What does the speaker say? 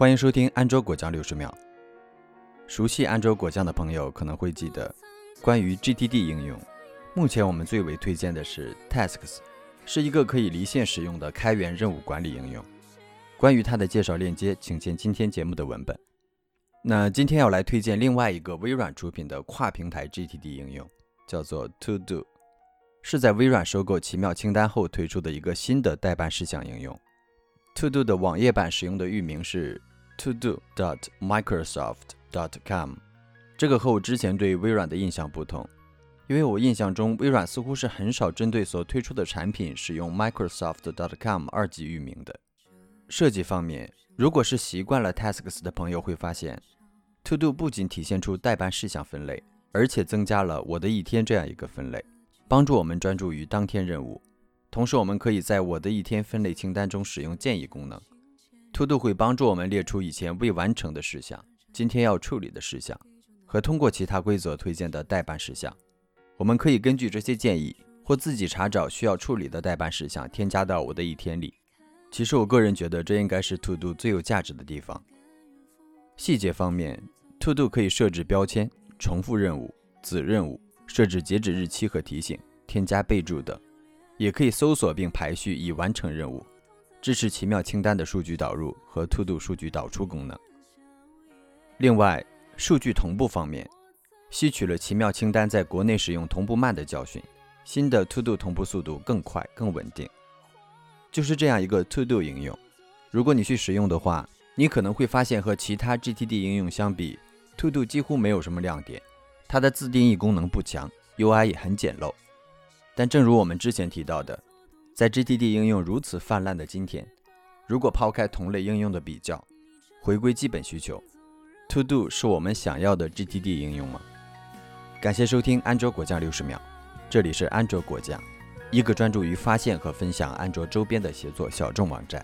欢迎收听安卓果酱六十秒。熟悉安卓果酱的朋友可能会记得，关于 GTD 应用，目前我们最为推荐的是 Tasks，是一个可以离线使用的开源任务管理应用。关于它的介绍链接，请见今天节目的文本。那今天要来推荐另外一个微软出品的跨平台 GTD 应用，叫做 To Do，是在微软收购奇妙清单后推出的一个新的代办事项应用。To Do 的网页版使用的域名是 to do dot microsoft dot com，这个和我之前对微软的印象不同，因为我印象中微软似乎是很少针对所推出的产品使用 microsoft dot com 二级域名的。设计方面，如果是习惯了 Tasks 的朋友会发现，To Do 不仅体现出待办事项分类，而且增加了我的一天这样一个分类，帮助我们专注于当天任务。同时，我们可以在我的一天分类清单中使用建议功能。To Do 会帮助我们列出以前未完成的事项、今天要处理的事项和通过其他规则推荐的待办事项。我们可以根据这些建议或自己查找需要处理的待办事项，添加到我的一天里。其实，我个人觉得这应该是 To Do 最有价值的地方。细节方面，To Do 可以设置标签、重复任务、子任务、设置截止日期和提醒、添加备注等。也可以搜索并排序已完成任务，支持奇妙清单的数据导入和 To Do 数据导出功能。另外，数据同步方面，吸取了奇妙清单在国内使用同步慢的教训，新的 To Do 同步速度更快、更稳定。就是这样一个 To Do 应用，如果你去使用的话，你可能会发现和其他 GTD 应用相比，To Do 几乎没有什么亮点，它的自定义功能不强，UI 也很简陋。但正如我们之前提到的，在 GTD 应用如此泛滥的今天，如果抛开同类应用的比较，回归基本需求，To Do 是我们想要的 GTD 应用吗？感谢收听安卓果酱六十秒，这里是安卓果酱，一个专注于发现和分享安卓周边的协作小众网站。